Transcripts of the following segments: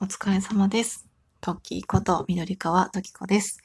お疲れ様です。トッキーこと緑川トキコです。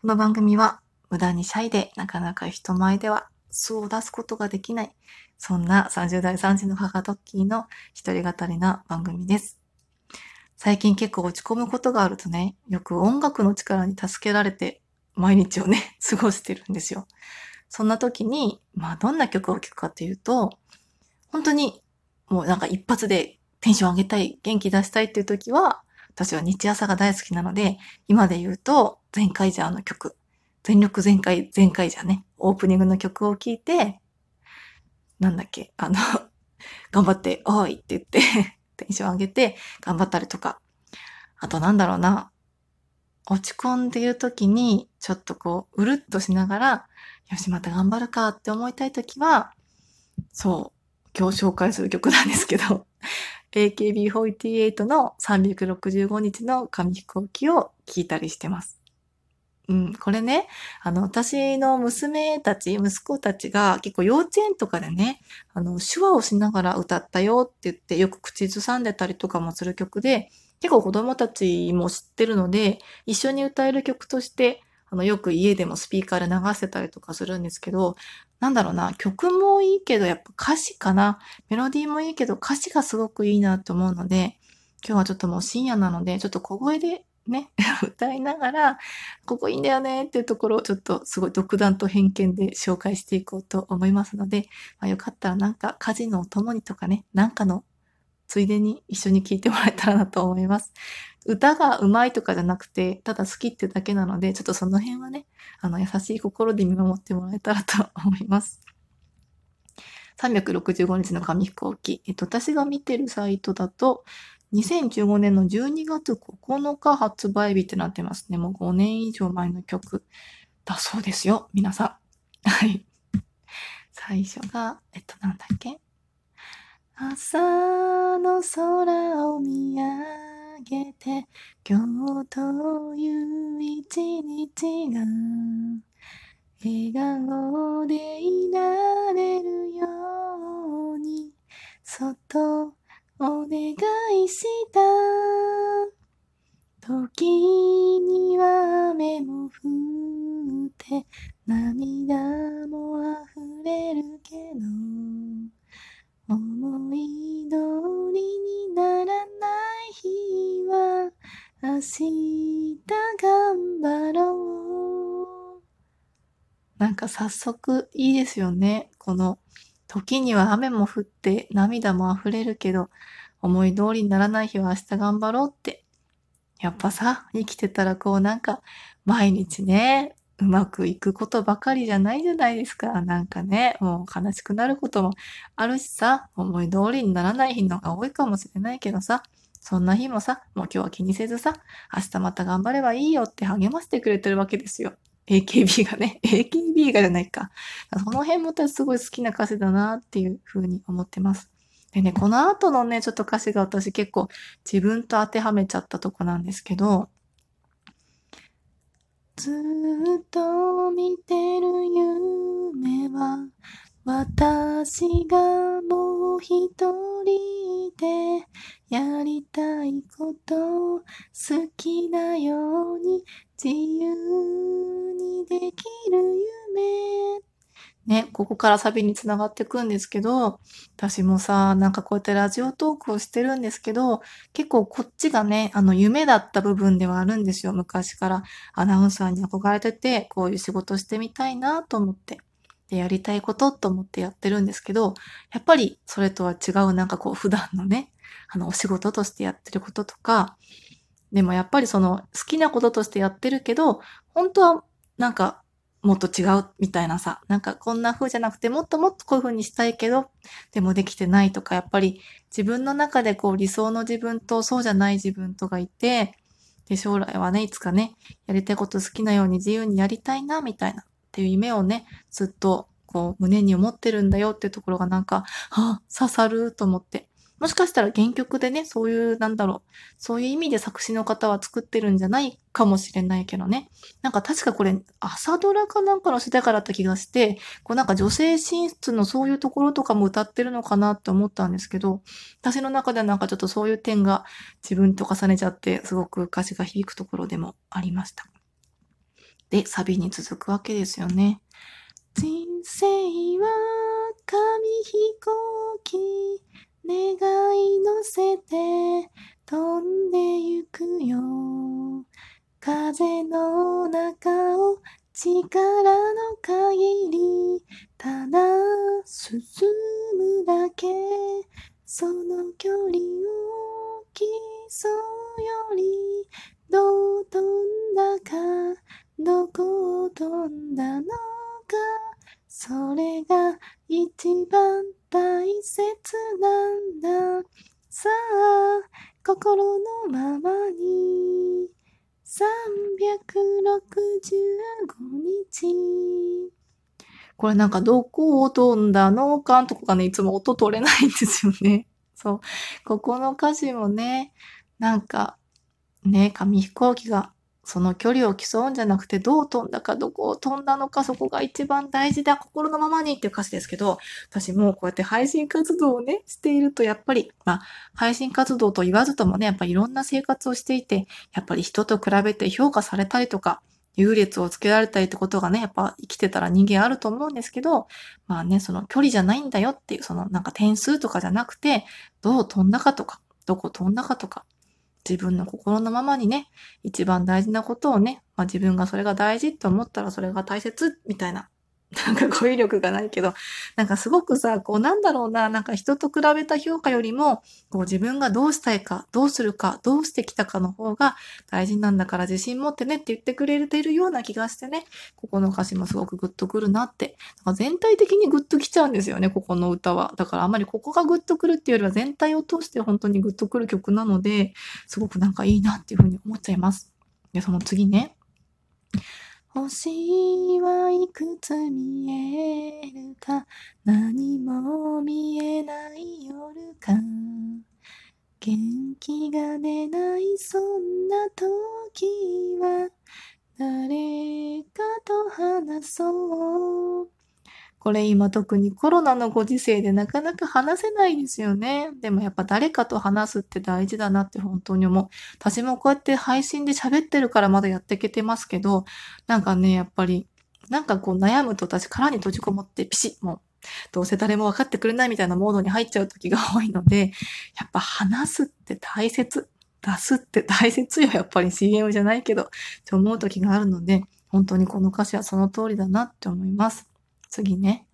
この番組は無駄にシャイでなかなか人前では素を出すことができない、そんな30代3時の母トッキーの一人語りな番組です。最近結構落ち込むことがあるとね、よく音楽の力に助けられて毎日をね、過ごしてるんですよ。そんな時に、まあどんな曲を聴くかっていうと、本当にもうなんか一発でテンション上げたい、元気出したいっていう時は、私は日朝が大好きなので、今で言うと、全開ジャーの曲、全力全開、全開ジャーね、オープニングの曲を聴いて、なんだっけ、あの、頑張って、おいって言って、テンション上げて頑張ったりとか。あとなんだろうな、落ち込んでいる時に、ちょっとこう、うるっとしながら、よし、また頑張るかって思いたい時は、そう、今日紹介する曲なんですけど、AKB48 の365日の紙飛行機を聞いたりしてます。うん、これね、あの、私の娘たち、息子たちが結構幼稚園とかでね、あの、手話をしながら歌ったよって言ってよく口ずさんでたりとかもする曲で、結構子供たちも知ってるので、一緒に歌える曲として、あの、よく家でもスピーカーで流してたりとかするんですけど、なんだろうな、曲もいいけど、やっぱ歌詞かな。メロディーもいいけど、歌詞がすごくいいなと思うので、今日はちょっともう深夜なので、ちょっと小声でね、歌いながら、ここいいんだよねっていうところをちょっとすごい独断と偏見で紹介していこうと思いますので、まあ、よかったらなんか家事のお供にとかね、なんかのついでに一緒に聴いてもらえたらなと思います。歌が上手いとかじゃなくて、ただ好きってだけなので、ちょっとその辺はね、あの、優しい心で見守ってもらえたらと思います。365日の紙飛行機。えっと、私が見てるサイトだと、2015年の12月9日発売日ってなってますね。もう5年以上前の曲だそうですよ。皆さん。はい。最初が、えっと、なんだっけ？朝空を見上げて今日という一日が笑顔でいられるようにそっとお願いした。時には雨も降って涙も溢れる日頑張ろうなんか早速いいですよね。この時には雨も降って涙も溢れるけど思い通りにならない日は明日頑張ろうって。やっぱさ、生きてたらこうなんか毎日ね、うまくいくことばかりじゃないじゃないですか。なんかね、もう悲しくなることもあるしさ、思い通りにならない日の方が多いかもしれないけどさ、そんな日もさ、もう今日は気にせずさ、明日また頑張ればいいよって励ましてくれてるわけですよ。AKB がね、AKB がじゃないか。その辺も私すごい好きな歌詞だなっていうふうに思ってます。でね、この後のね、ちょっと歌詞が私結構自分と当てはめちゃったとこなんですけど、ずっと見てる夢は私がもう一人でやりたいことを好きなように自由にできる夢ね、ここからサビにつながっていくんですけど、私もさ、なんかこうやってラジオトークをしてるんですけど、結構こっちがね、あの夢だった部分ではあるんですよ。昔からアナウンサーに憧れてて、こういう仕事してみたいなと思って。で、やりたいことと思ってやってるんですけど、やっぱりそれとは違うなんかこう普段のね、あのお仕事としてやってることとか、でもやっぱりその好きなこととしてやってるけど、本当はなんかもっと違うみたいなさ、なんかこんな風じゃなくてもっともっとこういう風にしたいけど、でもできてないとか、やっぱり自分の中でこう理想の自分とそうじゃない自分とがいて、で、将来はね、いつかね、やりたいこと好きなように自由にやりたいな、みたいなっていう夢をね、ずっとこう胸に思ってるんだよっていうところがなんか、はあ、刺さると思って。もしかしたら原曲でね、そういう、なんだろう、そういう意味で作詞の方は作ってるんじゃないかもしれないけどね。なんか確かこれ、朝ドラかなんかの主題歌だった気がして、こうなんか女性進出のそういうところとかも歌ってるのかなって思ったんですけど、私の中ではなんかちょっとそういう点が自分と重ねちゃって、すごく歌詞が響くところでもありました。で、サビに続くわけですよね。人生は紙飛行機願い乗せて飛んでゆくよ。風の中を力の限りただ進むだけ。その距離を競うよりどう飛んだかどこを飛んだのこれなんかどこを飛んだのかんとかがね、いつも音取れないんですよね。そう。ここの歌詞もね、なんか、ね、紙飛行機がその距離を競うんじゃなくて、どう飛んだか、どこを飛んだのか、そこが一番大事だ、心のままにっていう歌詞ですけど、私もうこうやって配信活動をね、していると、やっぱり、まあ、配信活動と言わずともね、やっぱりいろんな生活をしていて、やっぱり人と比べて評価されたりとか、優劣をつけられたりってことがね、やっぱ生きてたら人間あると思うんですけど、まあね、その距離じゃないんだよっていう、そのなんか点数とかじゃなくて、どう飛んだかとか、どこ飛んだかとか、自分の心のままにね、一番大事なことをね、まあ、自分がそれが大事って思ったらそれが大切みたいななんか語彙力がないけど、なんかすごくさ、こうなんだろうな、なんか人と比べた評価よりも、こう自分がどうしたいか、どうするか、どうしてきたかの方が大事なんだから自信持ってねって言ってくれてるような気がしてね、ここの歌詞もすごくグッとくるなって。なんか全体的にグッときちゃうんですよね、ここの歌は。だからあまりここがグッとくるっていうよりは全体を通して本当にグッとくる曲なので、すごくなんかいいなっていうふうに思っちゃいます。で、その次ね。星はいくつ見えるか？何も見えない夜か？元気が出ないそんな時は誰かと話そう。これ今特にコロナのご時世でなかなか話せないですよね。でもやっぱ誰かと話すって大事だなって本当に思う。私もこうやって配信で喋ってるからまだやっていけてますけど、なんかね、やっぱり、なんかこう悩むと私殻に閉じこもってピシッ、もう、どうせ誰も分かってくれないみたいなモードに入っちゃう時が多いので、やっぱ話すって大切。出すって大切よ。やっぱり CM じゃないけど、って思う時があるので、本当にこの歌詞はその通りだなって思います。次ね。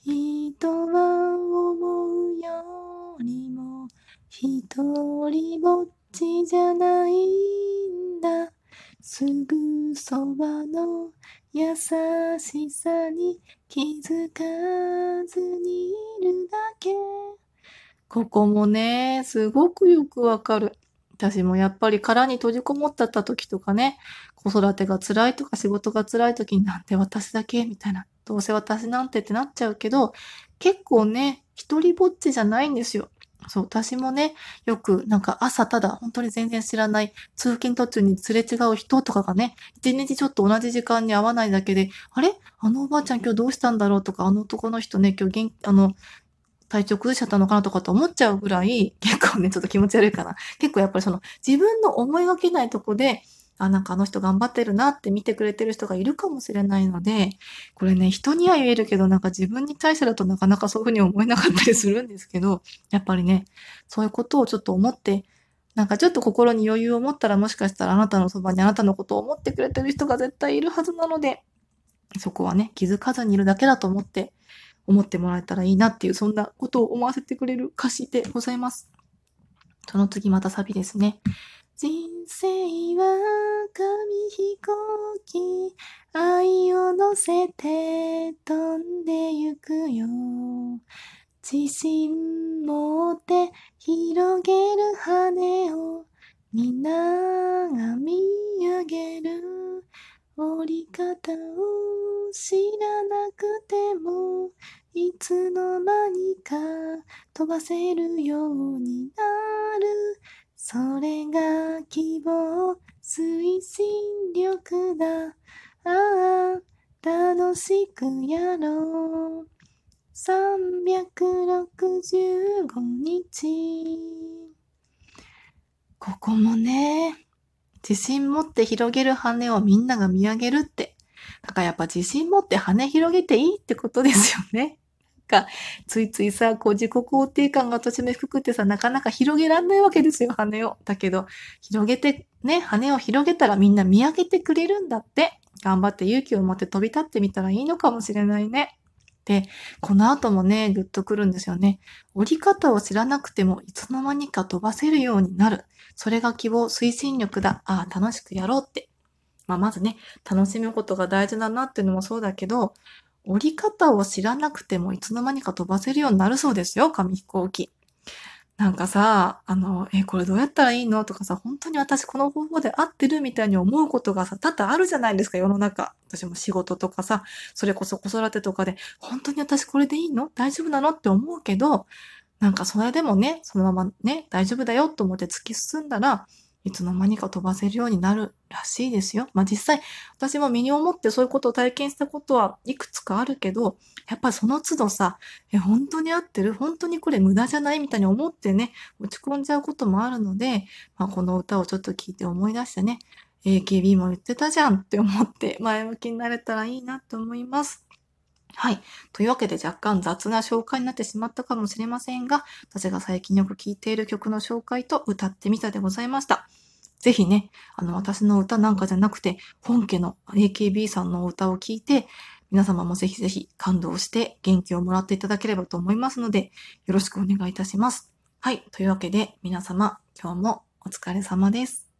人は思うよりも一人ぼっちじゃないんだ。すぐそばの優しさに気づかずにいるだけ。ここもね、すごくよくわかる。私もやっぱり殻に閉じこもってた時とかね、子育てが辛いとか仕事が辛い時になんて私だけみたいな。どうせ私なんてってなっちゃうけど、結構ね、一人ぼっちじゃないんですよ。そう、私もね、よくなんか朝ただ本当に全然知らない通勤途中にすれ違う人とかがね、一日ちょっと同じ時間に会わないだけで、あれ？あのおばあちゃん今日どうしたんだろうとか、あの男の人ね、今日元気あの、体調崩しちゃったのかなとかと思っちゃうぐらい、結構ね、ちょっと気持ち悪いかな。結構やっぱりその自分の思いがけないとこで、あ、なんかあの人頑張ってるなって見てくれてる人がいるかもしれないので、これね、人には言えるけど、なんか自分に対してだとなかなかそういうふうに思えなかったりするんですけど、やっぱりね、そういうことをちょっと思って、なんかちょっと心に余裕を持ったらもしかしたらあなたのそばにあなたのことを思ってくれてる人が絶対いるはずなので、そこはね、気づかずにいるだけだと思って、思ってもらえたらいいなっていう、そんなことを思わせてくれる歌詞でございます。その次またサビですね。人生は紙飛行機。愛を乗せて飛んでゆくよ。自信持って広げる羽を。皆が見上げる。折り方を知らなくても。いつの間にか飛ばせるようになる。それが希望、推進力だ。ああ、楽しくやろう。365日。ここもね、自信持って広げる羽をみんなが見上げるって。だからやっぱ自信持って羽広げていいってことですよね。か、ついついさ、こう自己肯定感がとても低くてさ、なかなか広げらんないわけですよ、羽を。だけど、広げて、ね、羽を広げたらみんな見上げてくれるんだって。頑張って勇気を持って飛び立ってみたらいいのかもしれないね。で、この後もね、ぐっとくるんですよね。折り方を知らなくてもいつの間にか飛ばせるようになる。それが希望、推進力だ。ああ、楽しくやろうって。まあ、まずね、楽しむことが大事だなっていうのもそうだけど、折り方を知らなくてもいつの間にか飛ばせるようになるそうですよ、紙飛行機。なんかさ、あの、え、これどうやったらいいの？とかさ、本当に私この方法で合ってるみたいに思うことがさ、多々あるじゃないですか、世の中。私も仕事とかさ、それこそ子育てとかで、本当に私これでいいの？大丈夫なの？って思うけど、なんかそれでもね、そのままね、大丈夫だよと思って突き進んだら、いつの間にか飛ばせるようになるらしいですよ。まあ実際、私も身に思ってそういうことを体験したことはいくつかあるけど、やっぱその都度さ、え、本当に合ってる？本当にこれ無駄じゃない？みたいに思ってね、落ち込んじゃうこともあるので、まあこの歌をちょっと聞いて思い出してね、AKB も言ってたじゃんって思って前向きになれたらいいなと思います。はい。というわけで若干雑な紹介になってしまったかもしれませんが、私が最近よく聴いている曲の紹介と歌ってみたでございました。ぜひね、あの、私の歌なんかじゃなくて、本家の AKB さんの歌を聴いて、皆様もぜひぜひ感動して元気をもらっていただければと思いますので、よろしくお願いいたします。はい。というわけで、皆様、今日もお疲れ様です。